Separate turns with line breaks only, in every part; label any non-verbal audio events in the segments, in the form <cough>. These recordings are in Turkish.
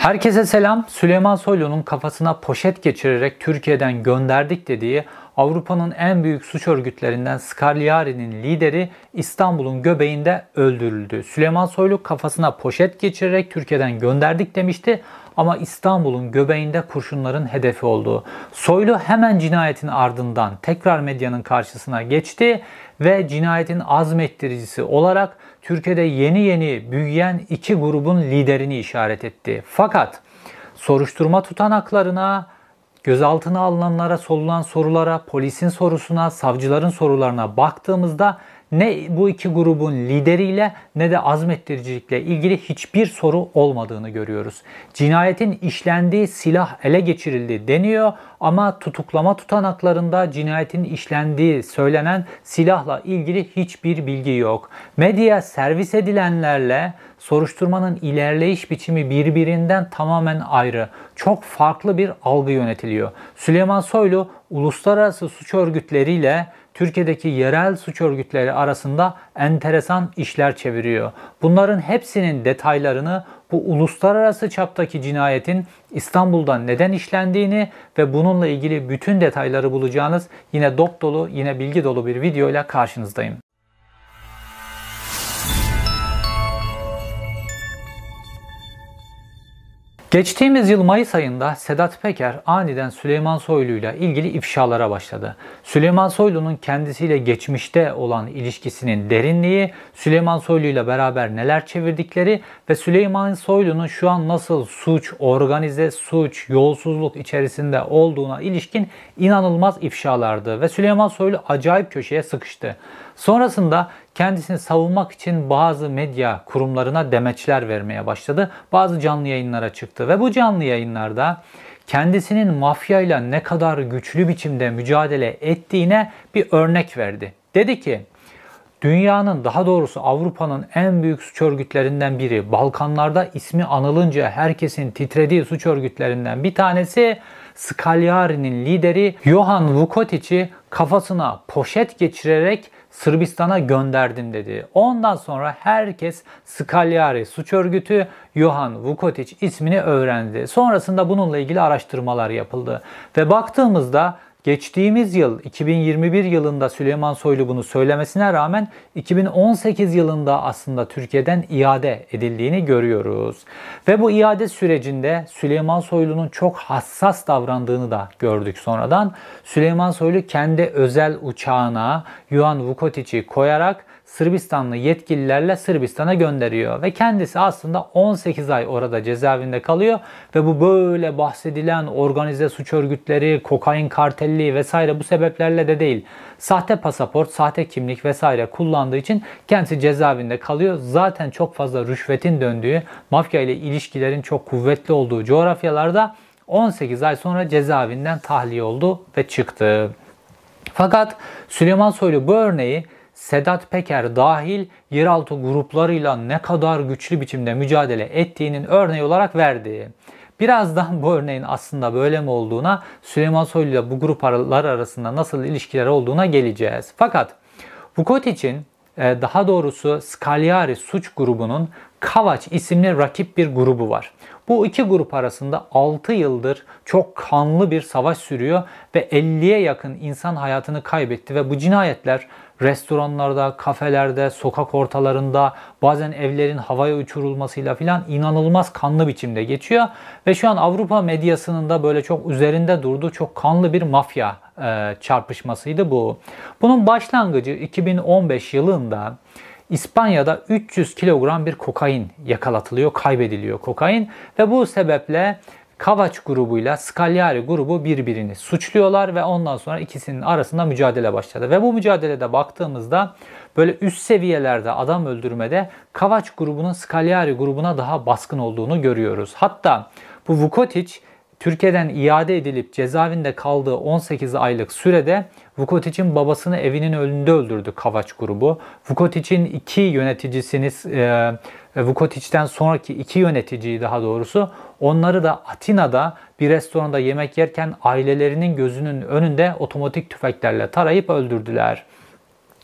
Herkese selam. Süleyman Soylu'nun kafasına poşet geçirerek Türkiye'den gönderdik dediği Avrupa'nın en büyük suç örgütlerinden Scagliari'nin lideri İstanbul'un göbeğinde öldürüldü. Süleyman Soylu kafasına poşet geçirerek Türkiye'den gönderdik demişti ama İstanbul'un göbeğinde kurşunların hedefi oldu. Soylu hemen cinayetin ardından tekrar medyanın karşısına geçti ve cinayetin azmettiricisi olarak Türkiye'de yeni yeni büyüyen iki grubun liderini işaret etti. Fakat soruşturma tutanaklarına, gözaltına alınanlara sorulan sorulara, polisin sorusuna, savcıların sorularına baktığımızda ne bu iki grubun lideriyle ne de azmettiricilikle ilgili hiçbir soru olmadığını görüyoruz. Cinayetin işlendiği silah ele geçirildi deniyor ama tutuklama tutanaklarında cinayetin işlendiği söylenen silahla ilgili hiçbir bilgi yok. Medya servis edilenlerle soruşturmanın ilerleyiş biçimi birbirinden tamamen ayrı. Çok farklı bir algı yönetiliyor. Süleyman Soylu uluslararası suç örgütleriyle Türkiye'deki yerel suç örgütleri arasında enteresan işler çeviriyor. Bunların hepsinin detaylarını bu uluslararası çaptaki cinayetin İstanbul'da neden işlendiğini ve bununla ilgili bütün detayları bulacağınız yine dop dolu, yine bilgi dolu bir video ile karşınızdayım. Geçtiğimiz yıl Mayıs ayında Sedat Peker aniden Süleyman Soylu ile ilgili ifşalara başladı. Süleyman Soylu'nun kendisiyle geçmişte olan ilişkisinin derinliği, Süleyman Soylu ile beraber neler çevirdikleri ve Süleyman Soylu'nun şu an nasıl suç, organize suç, yolsuzluk içerisinde olduğuna ilişkin inanılmaz ifşalardı ve Süleyman Soylu acayip köşeye sıkıştı. Sonrasında kendisini savunmak için bazı medya kurumlarına demeçler vermeye başladı. Bazı canlı yayınlara çıktı ve bu canlı yayınlarda kendisinin mafyayla ne kadar güçlü biçimde mücadele ettiğine bir örnek verdi. Dedi ki Dünyanın daha doğrusu Avrupa'nın en büyük suç örgütlerinden biri, Balkanlarda ismi anılınca herkesin titrediği suç örgütlerinden bir tanesi Scagliari'nin lideri Johan Vukotic'i kafasına poşet geçirerek Sırbistan'a gönderdim dedi. Ondan sonra herkes Scagliari suç örgütü Johan Vukotic ismini öğrendi. Sonrasında bununla ilgili araştırmalar yapıldı. Ve baktığımızda Geçtiğimiz yıl 2021 yılında Süleyman Soylu bunu söylemesine rağmen 2018 yılında aslında Türkiye'den iade edildiğini görüyoruz. Ve bu iade sürecinde Süleyman Soylu'nun çok hassas davrandığını da gördük sonradan. Süleyman Soylu kendi özel uçağına Yuan Vukotic'i koyarak Sırbistanlı yetkililerle Sırbistan'a gönderiyor ve kendisi aslında 18 ay orada cezaevinde kalıyor ve bu böyle bahsedilen organize suç örgütleri, kokain kartelli vesaire bu sebeplerle de değil. Sahte pasaport, sahte kimlik vesaire kullandığı için kendisi cezaevinde kalıyor. Zaten çok fazla rüşvetin döndüğü, mafya ile ilişkilerin çok kuvvetli olduğu coğrafyalarda 18 ay sonra cezaevinden tahliye oldu ve çıktı. Fakat Süleyman Soylu bu örneği Sedat Peker dahil yeraltı gruplarıyla ne kadar güçlü biçimde mücadele ettiğinin örneği olarak verdi. Birazdan bu örneğin aslında böyle mi olduğuna, Süleyman Soylu ile bu gruplar arasında nasıl ilişkiler olduğuna geleceğiz. Fakat Vukotic'in e, daha doğrusu Scagliari suç grubunun Kavaç isimli rakip bir grubu var. Bu iki grup arasında 6 yıldır çok kanlı bir savaş sürüyor ve 50'ye yakın insan hayatını kaybetti ve bu cinayetler restoranlarda, kafelerde, sokak ortalarında, bazen evlerin havaya uçurulmasıyla filan inanılmaz kanlı biçimde geçiyor. Ve şu an Avrupa medyasının da böyle çok üzerinde durduğu çok kanlı bir mafya e, çarpışmasıydı bu. Bunun başlangıcı 2015 yılında İspanya'da 300 kilogram bir kokain yakalatılıyor, kaybediliyor kokain ve bu sebeple Kavaç grubuyla Scagliari grubu birbirini suçluyorlar ve ondan sonra ikisinin arasında mücadele başladı. Ve bu mücadelede baktığımızda böyle üst seviyelerde adam öldürmede Kavaç grubunun Scagliari grubuna daha baskın olduğunu görüyoruz. Hatta bu Vukotic Türkiye'den iade edilip cezaevinde kaldığı 18 aylık sürede Vukotic'in babasını evinin önünde öldürdü Kavaç grubu. Vukotic'in iki yöneticisini, e, Vukotic'ten sonraki iki yöneticiyi daha doğrusu onları da Atina'da bir restoranda yemek yerken ailelerinin gözünün önünde otomatik tüfeklerle tarayıp öldürdüler.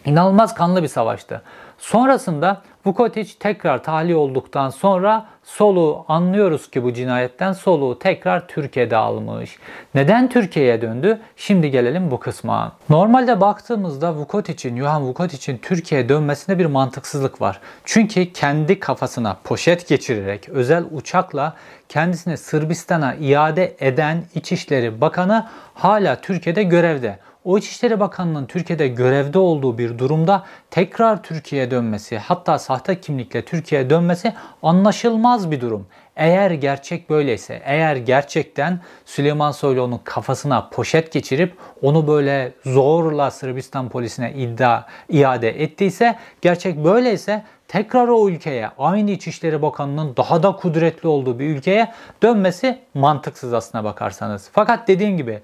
İnanılmaz kanlı bir savaştı. Sonrasında Vukotic tekrar tahliye olduktan sonra soluğu anlıyoruz ki bu cinayetten soluğu tekrar Türkiye'de almış. Neden Türkiye'ye döndü? Şimdi gelelim bu kısma. Normalde baktığımızda Vukotic'in, Johan Vukotic'in Türkiye'ye dönmesinde bir mantıksızlık var. Çünkü kendi kafasına poşet geçirerek özel uçakla kendisini Sırbistan'a iade eden İçişleri Bakanı hala Türkiye'de görevde. O İçişleri Bakanı'nın Türkiye'de görevde olduğu bir durumda tekrar Türkiye'ye dönmesi, hatta sahte kimlikle Türkiye'ye dönmesi anlaşılmaz bir durum. Eğer gerçek böyleyse, eğer gerçekten Süleyman Soylu'nun kafasına poşet geçirip onu böyle zorla Sırbistan polisine iddia iade ettiyse, gerçek böyleyse tekrar o ülkeye, aynı İçişleri Bakanı'nın daha da kudretli olduğu bir ülkeye dönmesi mantıksız aslına bakarsanız. Fakat dediğim gibi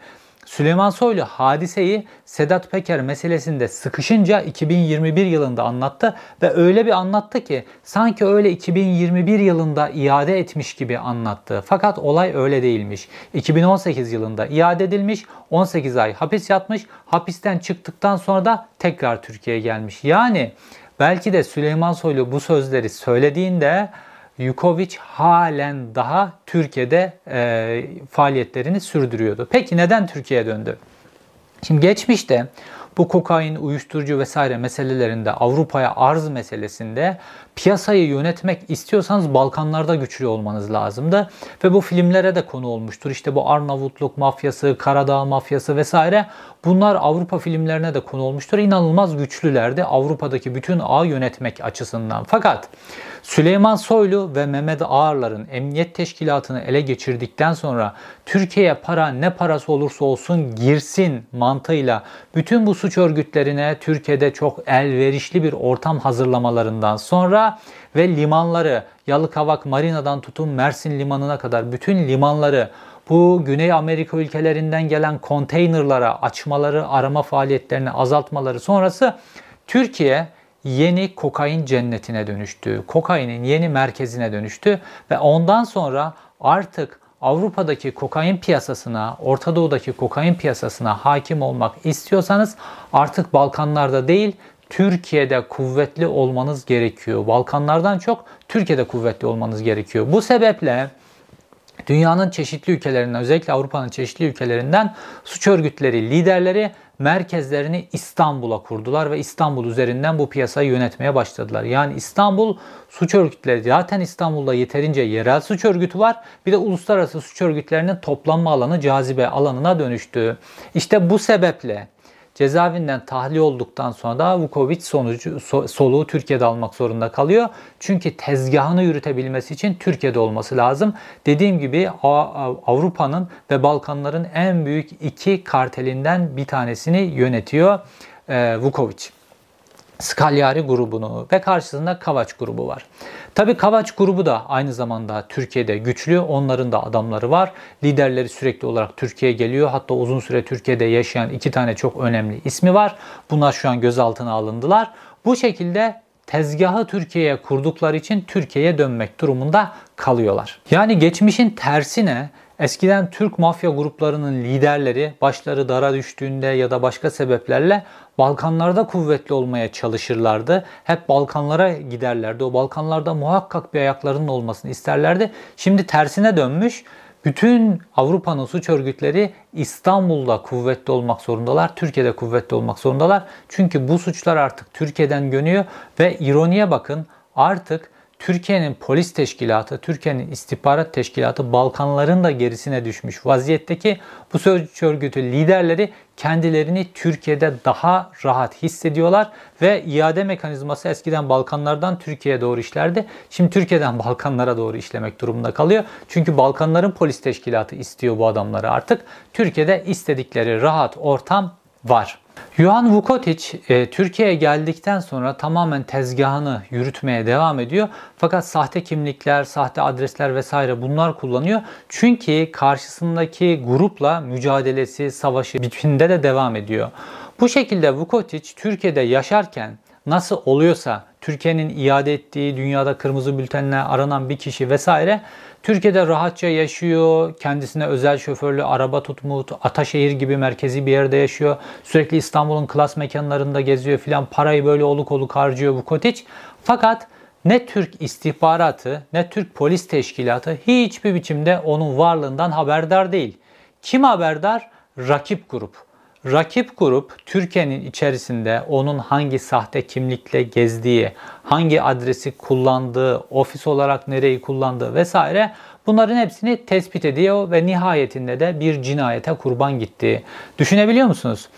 Süleyman Soylu hadiseyi Sedat Peker meselesinde sıkışınca 2021 yılında anlattı ve öyle bir anlattı ki sanki öyle 2021 yılında iade etmiş gibi anlattı. Fakat olay öyle değilmiş. 2018 yılında iade edilmiş, 18 ay hapis yatmış, hapisten çıktıktan sonra da tekrar Türkiye'ye gelmiş. Yani belki de Süleyman Soylu bu sözleri söylediğinde Yukovic halen daha Türkiye'de e, faaliyetlerini sürdürüyordu. Peki neden Türkiye'ye döndü? Şimdi geçmişte bu kokain, uyuşturucu vesaire meselelerinde Avrupa'ya arz meselesinde piyasayı yönetmek istiyorsanız Balkanlarda güçlü olmanız lazımdı. Ve bu filmlere de konu olmuştur. İşte bu Arnavutluk mafyası, Karadağ mafyası vesaire bunlar Avrupa filmlerine de konu olmuştur. İnanılmaz güçlülerdi Avrupa'daki bütün ağ yönetmek açısından. Fakat Süleyman Soylu ve Mehmet Ağarlar'ın emniyet teşkilatını ele geçirdikten sonra Türkiye'ye para ne parası olursa olsun girsin mantığıyla bütün bu suç örgütlerine Türkiye'de çok elverişli bir ortam hazırlamalarından sonra ve limanları Yalıkavak Marina'dan tutun Mersin limanına kadar bütün limanları bu Güney Amerika ülkelerinden gelen konteynerlara açmaları, arama faaliyetlerini azaltmaları sonrası Türkiye yeni kokain cennetine dönüştü. Kokainin yeni merkezine dönüştü ve ondan sonra artık Avrupa'daki kokain piyasasına, Orta Doğu'daki kokain piyasasına hakim olmak istiyorsanız artık Balkanlarda değil Türkiye'de kuvvetli olmanız gerekiyor. Balkanlardan çok Türkiye'de kuvvetli olmanız gerekiyor. Bu sebeple dünyanın çeşitli ülkelerinden özellikle Avrupa'nın çeşitli ülkelerinden suç örgütleri liderleri merkezlerini İstanbul'a kurdular ve İstanbul üzerinden bu piyasayı yönetmeye başladılar. Yani İstanbul suç örgütleri zaten İstanbul'da yeterince yerel suç örgütü var. Bir de uluslararası suç örgütlerinin toplanma alanı cazibe alanına dönüştü. İşte bu sebeple cezaevinden tahliye olduktan sonra da Vukovic sonucu so, soluğu Türkiye'de almak zorunda kalıyor. Çünkü tezgahını yürütebilmesi için Türkiye'de olması lazım. Dediğim gibi Avrupa'nın ve Balkanların en büyük iki kartelinden bir tanesini yönetiyor e, Vukovic. Skalyari grubunu ve karşısında Kavaç grubu var. Tabi Kavaç grubu da aynı zamanda Türkiye'de güçlü. Onların da adamları var. Liderleri sürekli olarak Türkiye'ye geliyor. Hatta uzun süre Türkiye'de yaşayan iki tane çok önemli ismi var. Bunlar şu an gözaltına alındılar. Bu şekilde tezgahı Türkiye'ye kurdukları için Türkiye'ye dönmek durumunda kalıyorlar. Yani geçmişin tersine Eskiden Türk mafya gruplarının liderleri başları dara düştüğünde ya da başka sebeplerle Balkanlarda kuvvetli olmaya çalışırlardı. Hep Balkanlara giderlerdi. O Balkanlarda muhakkak bir ayaklarının olmasını isterlerdi. Şimdi tersine dönmüş. Bütün Avrupa'nın suç örgütleri İstanbul'da kuvvetli olmak zorundalar, Türkiye'de kuvvetli olmak zorundalar. Çünkü bu suçlar artık Türkiye'den dönüyor ve ironiye bakın artık Türkiye'nin polis teşkilatı, Türkiye'nin istihbarat teşkilatı Balkanların da gerisine düşmüş vaziyetteki bu suç örgütü liderleri kendilerini Türkiye'de daha rahat hissediyorlar ve iade mekanizması eskiden Balkanlardan Türkiye'ye doğru işlerdi. Şimdi Türkiye'den <laughs> Balkanlara doğru işlemek durumunda kalıyor. Çünkü Balkanların polis teşkilatı istiyor bu adamları artık. Türkiye'de istedikleri rahat ortam var. Yuan Vukotic e, Türkiye'ye geldikten sonra tamamen tezgahını yürütmeye devam ediyor. Fakat sahte kimlikler, sahte adresler vesaire bunlar kullanıyor. Çünkü karşısındaki grupla mücadelesi, savaşı bitiminde de devam ediyor. Bu şekilde Vukotic Türkiye'de yaşarken nasıl oluyorsa Türkiye'nin iade ettiği dünyada kırmızı bültenle aranan bir kişi vesaire Türkiye'de rahatça yaşıyor. Kendisine özel şoförlü araba tutmuş. Ataşehir gibi merkezi bir yerde yaşıyor. Sürekli İstanbul'un klas mekanlarında geziyor filan. Parayı böyle oluk oluk harcıyor bu kotiç. Fakat ne Türk istihbaratı ne Türk polis teşkilatı hiçbir biçimde onun varlığından haberdar değil. Kim haberdar? Rakip grup. Rakip grup Türkiye'nin içerisinde onun hangi sahte kimlikle gezdiği, hangi adresi kullandığı, ofis olarak nereyi kullandığı vesaire bunların hepsini tespit ediyor ve nihayetinde de bir cinayete kurban gitti. Düşünebiliyor musunuz?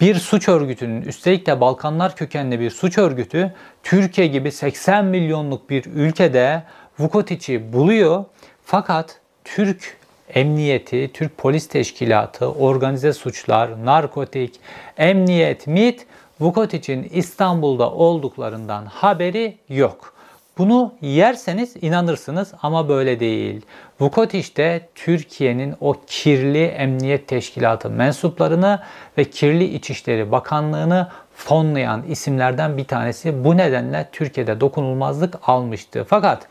Bir suç örgütünün üstelik de Balkanlar kökenli bir suç örgütü Türkiye gibi 80 milyonluk bir ülkede Vukotic'i buluyor. Fakat Türk emniyeti, Türk Polis Teşkilatı, organize suçlar, narkotik, emniyet, MIT, Vukotic'in İstanbul'da olduklarından haberi yok. Bunu yerseniz inanırsınız ama böyle değil. Vukotic de Türkiye'nin o kirli emniyet teşkilatı mensuplarını ve kirli İçişleri Bakanlığı'nı fonlayan isimlerden bir tanesi. Bu nedenle Türkiye'de dokunulmazlık almıştı. Fakat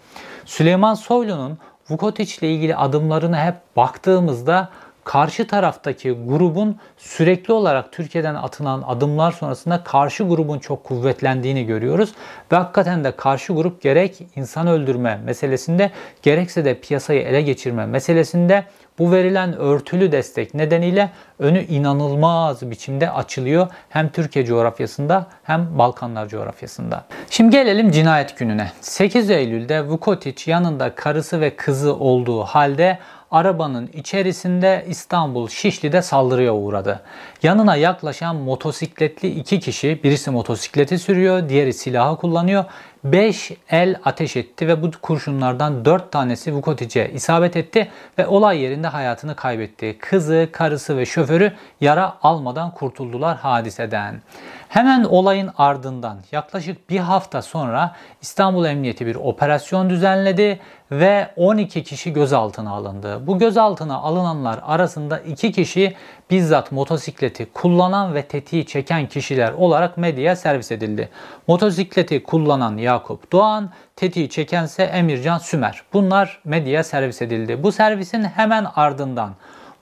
Süleyman Soylu'nun Vukotic ile ilgili adımlarını hep baktığımızda karşı taraftaki grubun sürekli olarak Türkiye'den atılan adımlar sonrasında karşı grubun çok kuvvetlendiğini görüyoruz. Ve hakikaten de karşı grup gerek insan öldürme meselesinde gerekse de piyasayı ele geçirme meselesinde bu verilen örtülü destek nedeniyle önü inanılmaz biçimde açılıyor. Hem Türkiye coğrafyasında hem Balkanlar coğrafyasında. Şimdi gelelim cinayet gününe. 8 Eylül'de Vukotic yanında karısı ve kızı olduğu halde arabanın içerisinde İstanbul Şişli'de saldırıya uğradı. Yanına yaklaşan motosikletli iki kişi, birisi motosikleti sürüyor, diğeri silahı kullanıyor. 5 el ateş etti ve bu kurşunlardan 4 tanesi Vukotic'e isabet etti ve olay yerinde hayatını kaybetti. Kızı, karısı ve şoförü yara almadan kurtuldular hadiseden. Hemen olayın ardından yaklaşık bir hafta sonra İstanbul Emniyeti bir operasyon düzenledi ve 12 kişi gözaltına alındı. Bu gözaltına alınanlar arasında 2 kişi bizzat motosikleti kullanan ve tetiği çeken kişiler olarak medyaya servis edildi. Motosikleti kullanan Yakup Doğan, tetiği çekense Emircan Sümer. Bunlar medyaya servis edildi. Bu servisin hemen ardından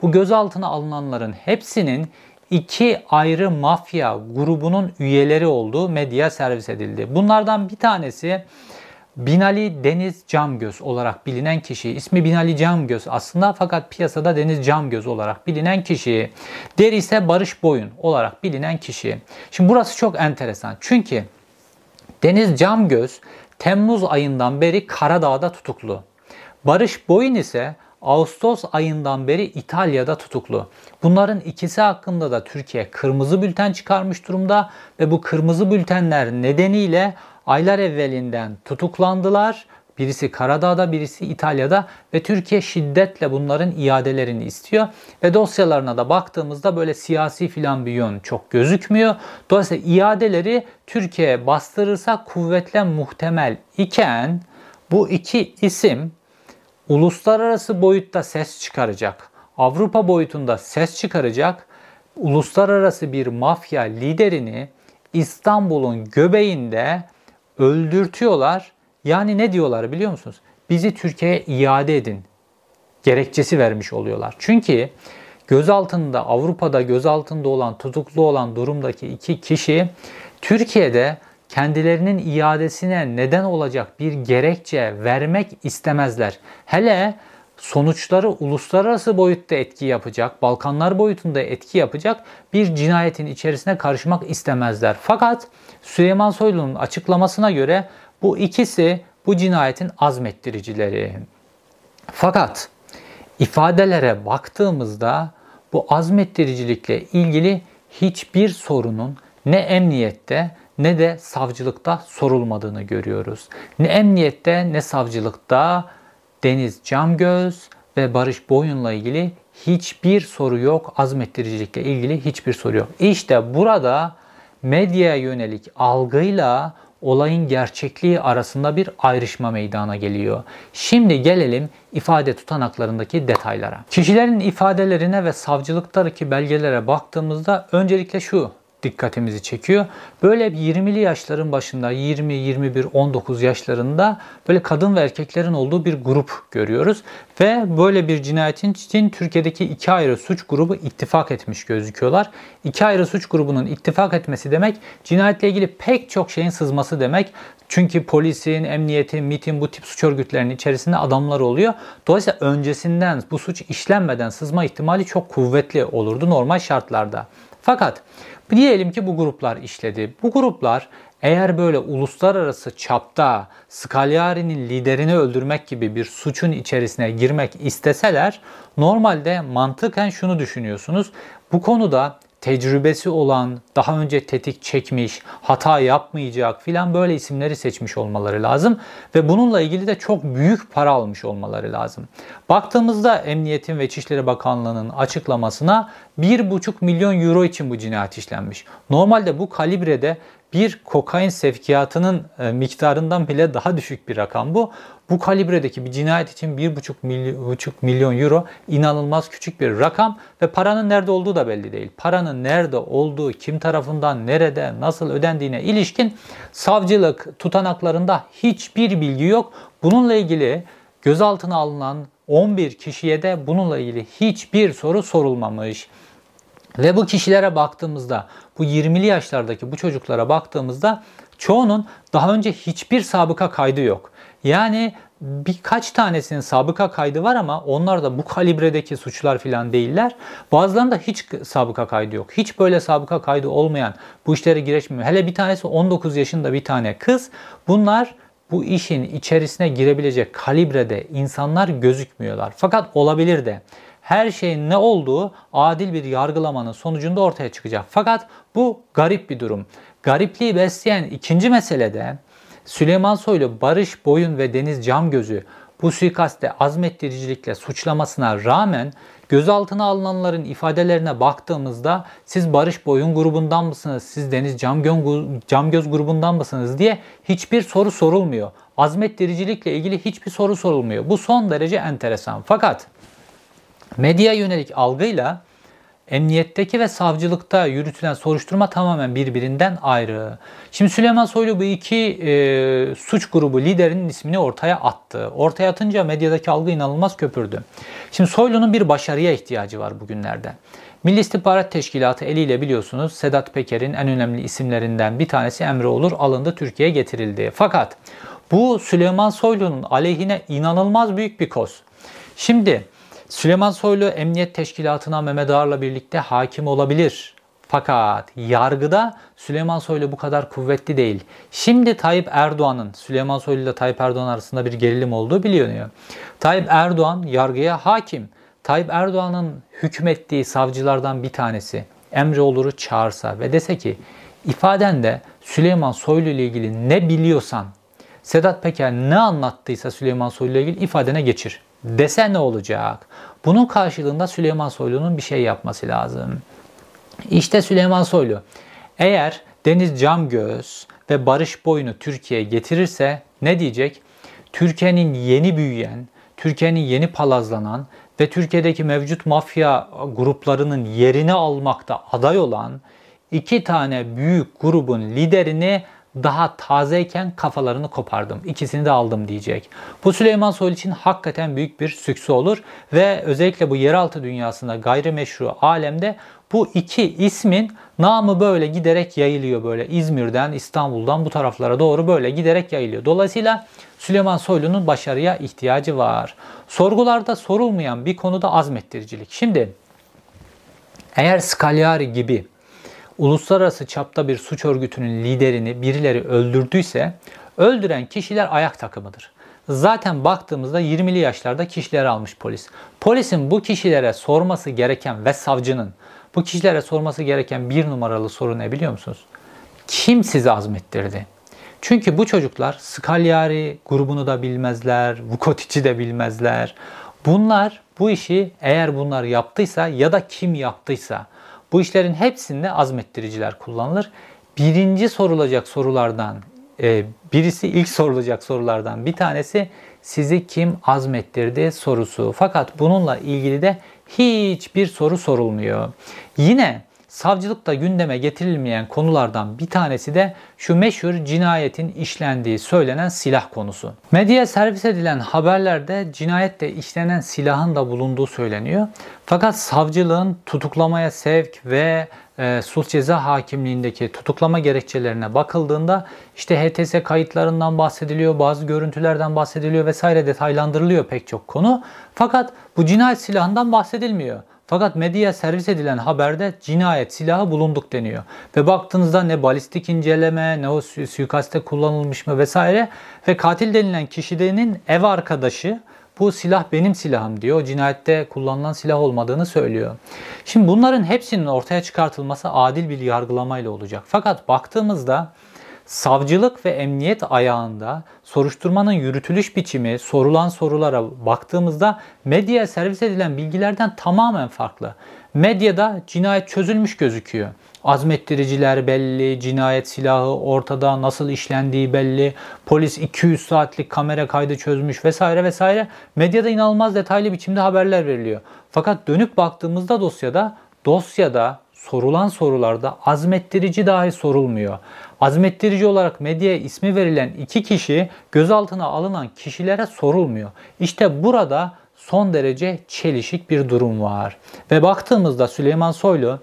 bu gözaltına alınanların hepsinin iki ayrı mafya grubunun üyeleri olduğu medya servis edildi. Bunlardan bir tanesi Binali Deniz Camgöz olarak bilinen kişi. İsmi Binali Camgöz aslında fakat piyasada Deniz Camgöz olarak bilinen kişi. Diğer ise Barış Boyun olarak bilinen kişi. Şimdi burası çok enteresan. Çünkü Deniz Camgöz Temmuz ayından beri Karadağ'da tutuklu. Barış Boyun ise Ağustos ayından beri İtalya'da tutuklu. Bunların ikisi hakkında da Türkiye kırmızı bülten çıkarmış durumda ve bu kırmızı bültenler nedeniyle aylar evvelinden tutuklandılar. Birisi Karadağ'da, birisi İtalya'da ve Türkiye şiddetle bunların iadelerini istiyor. Ve dosyalarına da baktığımızda böyle siyasi filan bir yön çok gözükmüyor. Dolayısıyla iadeleri Türkiye bastırırsa kuvvetle muhtemel iken bu iki isim uluslararası boyutta ses çıkaracak. Avrupa boyutunda ses çıkaracak. Uluslararası bir mafya liderini İstanbul'un göbeğinde öldürtüyorlar. Yani ne diyorlar biliyor musunuz? Bizi Türkiye'ye iade edin gerekçesi vermiş oluyorlar. Çünkü gözaltında Avrupa'da gözaltında olan tutuklu olan durumdaki iki kişi Türkiye'de kendilerinin iadesine neden olacak bir gerekçe vermek istemezler. Hele sonuçları uluslararası boyutta etki yapacak, Balkanlar boyutunda etki yapacak bir cinayetin içerisine karışmak istemezler. Fakat Süleyman Soylu'nun açıklamasına göre bu ikisi bu cinayetin azmettiricileri. Fakat ifadelere baktığımızda bu azmettiricilikle ilgili hiçbir sorunun ne emniyette ne de savcılıkta sorulmadığını görüyoruz. Ne emniyette ne savcılıkta Deniz Camgöz ve Barış Boyun'la ilgili hiçbir soru yok. Azmettiricilikle ilgili hiçbir soru yok. İşte burada medyaya yönelik algıyla olayın gerçekliği arasında bir ayrışma meydana geliyor. Şimdi gelelim ifade tutanaklarındaki detaylara. Kişilerin ifadelerine ve savcılıktaki belgelere baktığımızda öncelikle şu dikkatimizi çekiyor. Böyle 20'li yaşların başında 20, 21, 19 yaşlarında böyle kadın ve erkeklerin olduğu bir grup görüyoruz. Ve böyle bir cinayetin için Türkiye'deki iki ayrı suç grubu ittifak etmiş gözüküyorlar. İki ayrı suç grubunun ittifak etmesi demek cinayetle ilgili pek çok şeyin sızması demek. Çünkü polisin, emniyetin, MIT'in bu tip suç örgütlerinin içerisinde adamlar oluyor. Dolayısıyla öncesinden bu suç işlenmeden sızma ihtimali çok kuvvetli olurdu normal şartlarda. Fakat diyelim ki bu gruplar işledi. Bu gruplar eğer böyle uluslararası çapta Scagliari'nin liderini öldürmek gibi bir suçun içerisine girmek isteseler normalde mantıken şunu düşünüyorsunuz. Bu konuda tecrübesi olan, daha önce tetik çekmiş, hata yapmayacak filan böyle isimleri seçmiş olmaları lazım. Ve bununla ilgili de çok büyük para almış olmaları lazım. Baktığımızda Emniyetin ve İçişleri Bakanlığı'nın açıklamasına 1,5 milyon euro için bu cinayet işlenmiş. Normalde bu kalibrede bir kokain sevkiyatının e, miktarından bile daha düşük bir rakam bu. Bu kalibredeki bir cinayet için 1,5 milyon, milyon euro inanılmaz küçük bir rakam ve paranın nerede olduğu da belli değil. Paranın nerede olduğu, kim tarafından, nerede, nasıl ödendiğine ilişkin savcılık tutanaklarında hiçbir bilgi yok. Bununla ilgili gözaltına alınan 11 kişiye de bununla ilgili hiçbir soru sorulmamış. Ve bu kişilere baktığımızda, bu 20'li yaşlardaki bu çocuklara baktığımızda çoğunun daha önce hiçbir sabıka kaydı yok. Yani birkaç tanesinin sabıka kaydı var ama onlar da bu kalibredeki suçlar falan değiller. Bazılarında hiç sabıka kaydı yok. Hiç böyle sabıka kaydı olmayan bu işlere girişmiyor. Hele bir tanesi 19 yaşında bir tane kız. Bunlar bu işin içerisine girebilecek kalibrede insanlar gözükmüyorlar. Fakat olabilir de her şeyin ne olduğu adil bir yargılamanın sonucunda ortaya çıkacak. Fakat bu garip bir durum. Garipliği besleyen ikinci mesele de Süleyman Soylu Barış Boyun ve Deniz Camgöz'ü bu suikaste azmettiricilikle suçlamasına rağmen gözaltına alınanların ifadelerine baktığımızda siz Barış Boyun grubundan mısınız, siz Deniz Camgön, Camgöz grubundan mısınız diye hiçbir soru sorulmuyor. Azmettiricilikle ilgili hiçbir soru sorulmuyor. Bu son derece enteresan. Fakat medya yönelik algıyla emniyetteki ve savcılıkta yürütülen soruşturma tamamen birbirinden ayrı. Şimdi Süleyman Soylu bu iki e, suç grubu liderinin ismini ortaya attı. Ortaya atınca medyadaki algı inanılmaz köpürdü. Şimdi Soylu'nun bir başarıya ihtiyacı var bugünlerde. Milli İstihbarat Teşkilatı eliyle biliyorsunuz Sedat Peker'in en önemli isimlerinden bir tanesi Emre Olur alındı Türkiye'ye getirildi. Fakat bu Süleyman Soylu'nun aleyhine inanılmaz büyük bir koz. Şimdi Süleyman Soylu Emniyet Teşkilatı'na Mehmet Ağar'la birlikte hakim olabilir. Fakat yargıda Süleyman Soylu bu kadar kuvvetli değil. Şimdi Tayyip Erdoğan'ın, Süleyman Soylu ile Tayyip Erdoğan arasında bir gerilim olduğu biliniyor. Tayyip Erdoğan yargıya hakim. Tayyip Erdoğan'ın hükmettiği savcılardan bir tanesi Emre Olur'u çağırsa ve dese ki ifadende Süleyman Soylu ile ilgili ne biliyorsan Sedat Peker ne anlattıysa Süleyman Soylu ile ilgili ifadene geçir dese ne olacak? Bunun karşılığında Süleyman Soylu'nun bir şey yapması lazım. İşte Süleyman Soylu eğer Deniz Camgöz ve Barış Boyun'u Türkiye'ye getirirse ne diyecek? Türkiye'nin yeni büyüyen, Türkiye'nin yeni palazlanan ve Türkiye'deki mevcut mafya gruplarının yerini almakta aday olan iki tane büyük grubun liderini daha tazeyken kafalarını kopardım. İkisini de aldım diyecek. Bu Süleyman Soylu için hakikaten büyük bir sükse olur ve özellikle bu yeraltı dünyasında gayrimeşru alemde bu iki ismin namı böyle giderek yayılıyor böyle İzmir'den İstanbul'dan bu taraflara doğru böyle giderek yayılıyor. Dolayısıyla Süleyman Soylu'nun başarıya ihtiyacı var. Sorgularda sorulmayan bir konuda azmettiricilik. Şimdi eğer Scagliari gibi uluslararası çapta bir suç örgütünün liderini birileri öldürdüyse öldüren kişiler ayak takımıdır. Zaten baktığımızda 20'li yaşlarda kişileri almış polis. Polisin bu kişilere sorması gereken ve savcının bu kişilere sorması gereken bir numaralı soru ne biliyor musunuz? Kim sizi azmettirdi? Çünkü bu çocuklar Scagliari grubunu da bilmezler, Vukotic'i de bilmezler. Bunlar bu işi eğer bunlar yaptıysa ya da kim yaptıysa bu işlerin hepsinde azmettiriciler kullanılır. Birinci sorulacak sorulardan e, birisi ilk sorulacak sorulardan bir tanesi sizi kim azmettirdi sorusu. Fakat bununla ilgili de hiçbir soru sorulmuyor. Yine savcılıkta gündeme getirilmeyen konulardan bir tanesi de şu meşhur cinayetin işlendiği söylenen silah konusu. Medyaya servis edilen haberlerde cinayette işlenen silahın da bulunduğu söyleniyor. Fakat savcılığın tutuklamaya sevk ve e, sulh ceza hakimliğindeki tutuklama gerekçelerine bakıldığında işte HTS kayıtlarından bahsediliyor, bazı görüntülerden bahsediliyor vesaire detaylandırılıyor pek çok konu. Fakat bu cinayet silahından bahsedilmiyor. Fakat medyaya servis edilen haberde cinayet silahı bulunduk deniyor. Ve baktığınızda ne balistik inceleme, ne o suikaste kullanılmış mı vesaire ve katil denilen kişinin ev arkadaşı bu silah benim silahım diyor. Cinayette kullanılan silah olmadığını söylüyor. Şimdi bunların hepsinin ortaya çıkartılması adil bir yargılamayla olacak. Fakat baktığımızda savcılık ve emniyet ayağında soruşturmanın yürütülüş biçimi, sorulan sorulara baktığımızda medyaya servis edilen bilgilerden tamamen farklı. Medyada cinayet çözülmüş gözüküyor. Azmettiriciler belli, cinayet silahı ortada, nasıl işlendiği belli, polis 200 saatlik kamera kaydı çözmüş vesaire vesaire. Medyada inanılmaz detaylı biçimde haberler veriliyor. Fakat dönüp baktığımızda dosyada, dosyada sorulan sorularda azmettirici dahi sorulmuyor. Azmettirici olarak medyaya ismi verilen iki kişi gözaltına alınan kişilere sorulmuyor. İşte burada son derece çelişik bir durum var. Ve baktığımızda Süleyman Soylu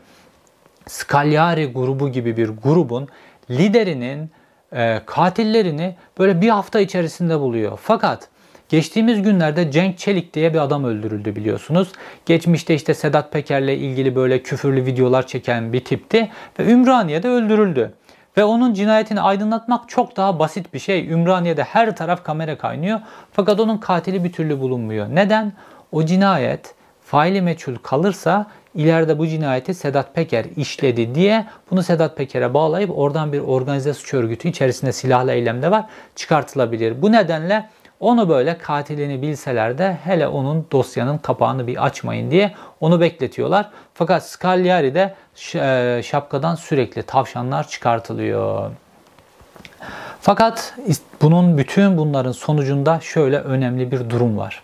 Scagliari grubu gibi bir grubun liderinin e, katillerini böyle bir hafta içerisinde buluyor. Fakat Geçtiğimiz günlerde Cenk Çelik diye bir adam öldürüldü biliyorsunuz. Geçmişte işte Sedat Peker'le ilgili böyle küfürlü videolar çeken bir tipti ve Ümraniye'de öldürüldü. Ve onun cinayetini aydınlatmak çok daha basit bir şey. Ümraniye'de her taraf kamera kaynıyor. Fakat onun katili bir türlü bulunmuyor. Neden? O cinayet faili meçhul kalırsa ileride bu cinayeti Sedat Peker işledi diye bunu Sedat Peker'e bağlayıp oradan bir organize suç örgütü içerisinde silahlı eylemde var çıkartılabilir. Bu nedenle onu böyle katilini bilseler de hele onun dosyanın kapağını bir açmayın diye onu bekletiyorlar. Fakat Scagliari'de e, şapkadan sürekli tavşanlar çıkartılıyor. Fakat bunun bütün bunların sonucunda şöyle önemli bir durum var.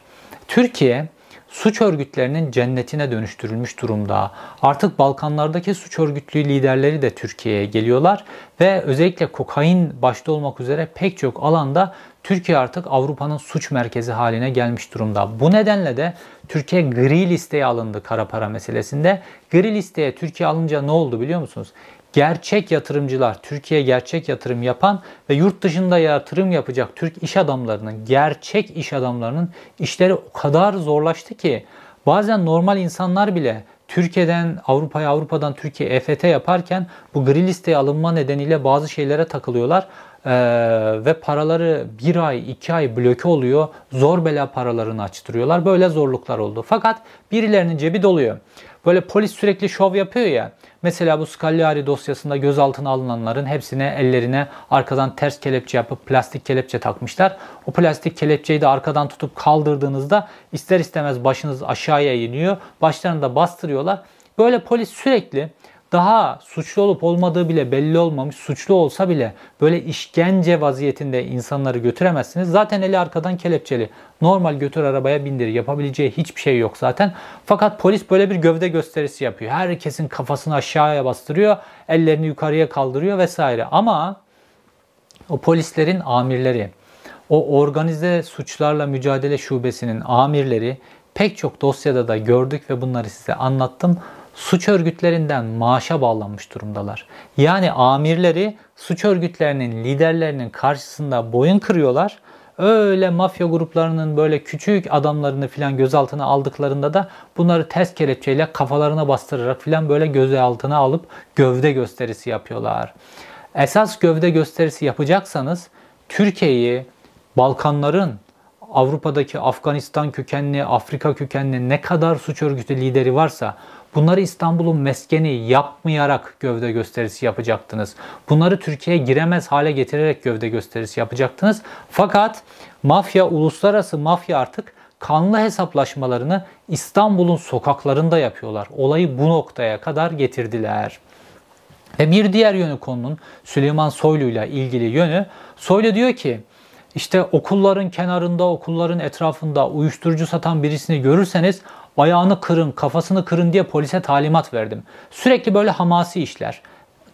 Türkiye suç örgütlerinin cennetine dönüştürülmüş durumda. Artık Balkanlardaki suç örgütlü liderleri de Türkiye'ye geliyorlar ve özellikle kokain başta olmak üzere pek çok alanda Türkiye artık Avrupa'nın suç merkezi haline gelmiş durumda. Bu nedenle de Türkiye gri listeye alındı kara para meselesinde. Gri listeye Türkiye alınca ne oldu biliyor musunuz? Gerçek yatırımcılar, Türkiye gerçek yatırım yapan ve yurt dışında yatırım yapacak Türk iş adamlarının, gerçek iş adamlarının işleri o kadar zorlaştı ki bazen normal insanlar bile Türkiye'den Avrupa'ya, Avrupa'dan Türkiye EFT yaparken bu gri listeye alınma nedeniyle bazı şeylere takılıyorlar. Ee, ve paraları bir ay, iki ay bloke oluyor. Zor bela paralarını açtırıyorlar. Böyle zorluklar oldu. Fakat birilerinin cebi doluyor. Böyle polis sürekli şov yapıyor ya. Mesela bu Scagliari dosyasında gözaltına alınanların hepsine ellerine arkadan ters kelepçe yapıp plastik kelepçe takmışlar. O plastik kelepçeyi de arkadan tutup kaldırdığınızda ister istemez başınız aşağıya iniyor. Başlarını da bastırıyorlar. Böyle polis sürekli daha suçlu olup olmadığı bile belli olmamış, suçlu olsa bile böyle işkence vaziyetinde insanları götüremezsiniz. Zaten eli arkadan kelepçeli. Normal götür arabaya bindir. Yapabileceği hiçbir şey yok zaten. Fakat polis böyle bir gövde gösterisi yapıyor. Herkesin kafasını aşağıya bastırıyor, ellerini yukarıya kaldırıyor vesaire. Ama o polislerin amirleri, o organize suçlarla mücadele şubesinin amirleri pek çok dosyada da gördük ve bunları size anlattım suç örgütlerinden maaşa bağlanmış durumdalar. Yani amirleri suç örgütlerinin liderlerinin karşısında boyun kırıyorlar. Öyle mafya gruplarının böyle küçük adamlarını filan gözaltına aldıklarında da bunları ters kelepçeyle kafalarına bastırarak filan böyle gözaltına alıp gövde gösterisi yapıyorlar. Esas gövde gösterisi yapacaksanız Türkiye'yi Balkanların Avrupa'daki Afganistan kökenli, Afrika kökenli ne kadar suç örgütü lideri varsa Bunları İstanbul'un meskeni yapmayarak gövde gösterisi yapacaktınız. Bunları Türkiye'ye giremez hale getirerek gövde gösterisi yapacaktınız. Fakat mafya, uluslararası mafya artık kanlı hesaplaşmalarını İstanbul'un sokaklarında yapıyorlar. Olayı bu noktaya kadar getirdiler. Ve bir diğer yönü konunun Süleyman Soylu ile ilgili yönü Soylu diyor ki işte okulların kenarında, okulların etrafında uyuşturucu satan birisini görürseniz ayağını kırın, kafasını kırın diye polise talimat verdim. Sürekli böyle hamasi işler.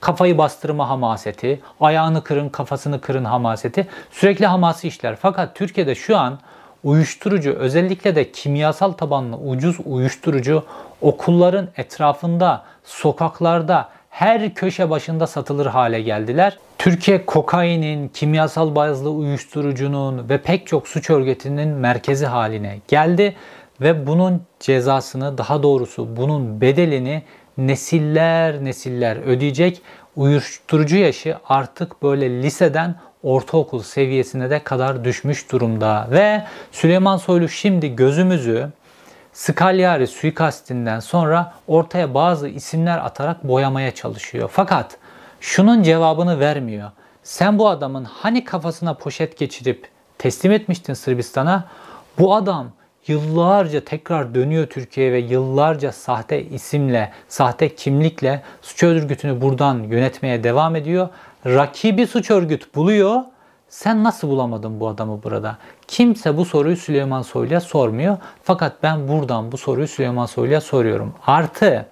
Kafayı bastırma hamaseti, ayağını kırın, kafasını kırın hamaseti. Sürekli hamasi işler. Fakat Türkiye'de şu an uyuşturucu özellikle de kimyasal tabanlı ucuz uyuşturucu okulların etrafında, sokaklarda, her köşe başında satılır hale geldiler. Türkiye kokainin, kimyasal bazlı uyuşturucunun ve pek çok suç örgütünün merkezi haline geldi ve bunun cezasını daha doğrusu bunun bedelini nesiller nesiller ödeyecek. Uyuşturucu yaşı artık böyle liseden ortaokul seviyesine de kadar düşmüş durumda ve Süleyman Soylu şimdi gözümüzü Scagliari suikastinden sonra ortaya bazı isimler atarak boyamaya çalışıyor. Fakat şunun cevabını vermiyor. Sen bu adamın hani kafasına poşet geçirip teslim etmiştin Sırbistan'a? Bu adam yıllarca tekrar dönüyor Türkiye'ye ve yıllarca sahte isimle, sahte kimlikle suç örgütünü buradan yönetmeye devam ediyor. Rakibi suç örgüt buluyor. Sen nasıl bulamadın bu adamı burada? Kimse bu soruyu Süleyman Soylu'ya sormuyor. Fakat ben buradan bu soruyu Süleyman Soylu'ya soruyorum. Artı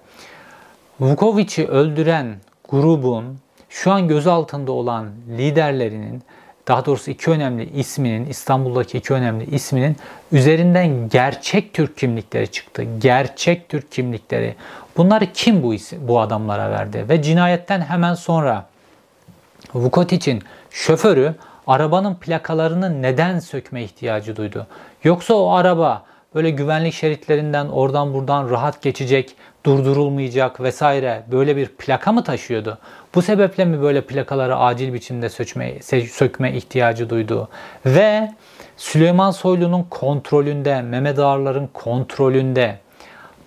Vukovic'i öldüren grubun şu an gözaltında olan liderlerinin daha doğrusu iki önemli isminin, İstanbul'daki iki önemli isminin üzerinden gerçek Türk kimlikleri çıktı. Gerçek Türk kimlikleri. Bunları kim bu isim, bu adamlara verdi? Ve cinayetten hemen sonra Vukotic'in şoförü arabanın plakalarını neden sökme ihtiyacı duydu? Yoksa o araba böyle güvenlik şeritlerinden oradan buradan rahat geçecek, durdurulmayacak vesaire böyle bir plaka mı taşıyordu? Bu sebeple mi böyle plakaları acil biçimde sökme, sökme ihtiyacı duydu? Ve Süleyman Soylu'nun kontrolünde, Mehmet Ağar'ların kontrolünde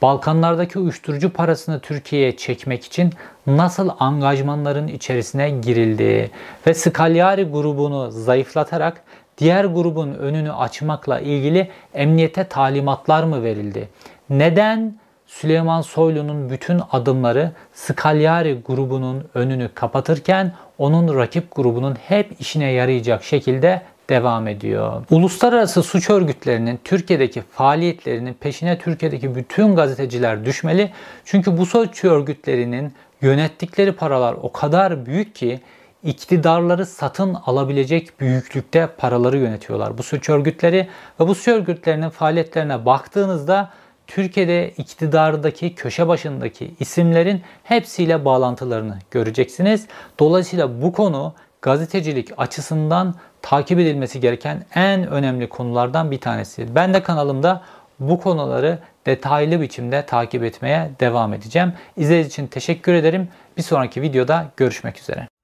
Balkanlardaki uyuşturucu parasını Türkiye'ye çekmek için nasıl angajmanların içerisine girildi ve Scagliari grubunu zayıflatarak diğer grubun önünü açmakla ilgili emniyete talimatlar mı verildi? Neden Süleyman Soylu'nun bütün adımları Scagliari grubunun önünü kapatırken onun rakip grubunun hep işine yarayacak şekilde devam ediyor. Uluslararası suç örgütlerinin Türkiye'deki faaliyetlerinin peşine Türkiye'deki bütün gazeteciler düşmeli. Çünkü bu suç örgütlerinin yönettikleri paralar o kadar büyük ki iktidarları satın alabilecek büyüklükte paraları yönetiyorlar bu suç örgütleri ve bu suç örgütlerinin faaliyetlerine baktığınızda Türkiye'de iktidardaki köşe başındaki isimlerin hepsiyle bağlantılarını göreceksiniz. Dolayısıyla bu konu gazetecilik açısından takip edilmesi gereken en önemli konulardan bir tanesi. Ben de kanalımda bu konuları detaylı biçimde takip etmeye devam edeceğim. İzlediğiniz için teşekkür ederim. Bir sonraki videoda görüşmek üzere.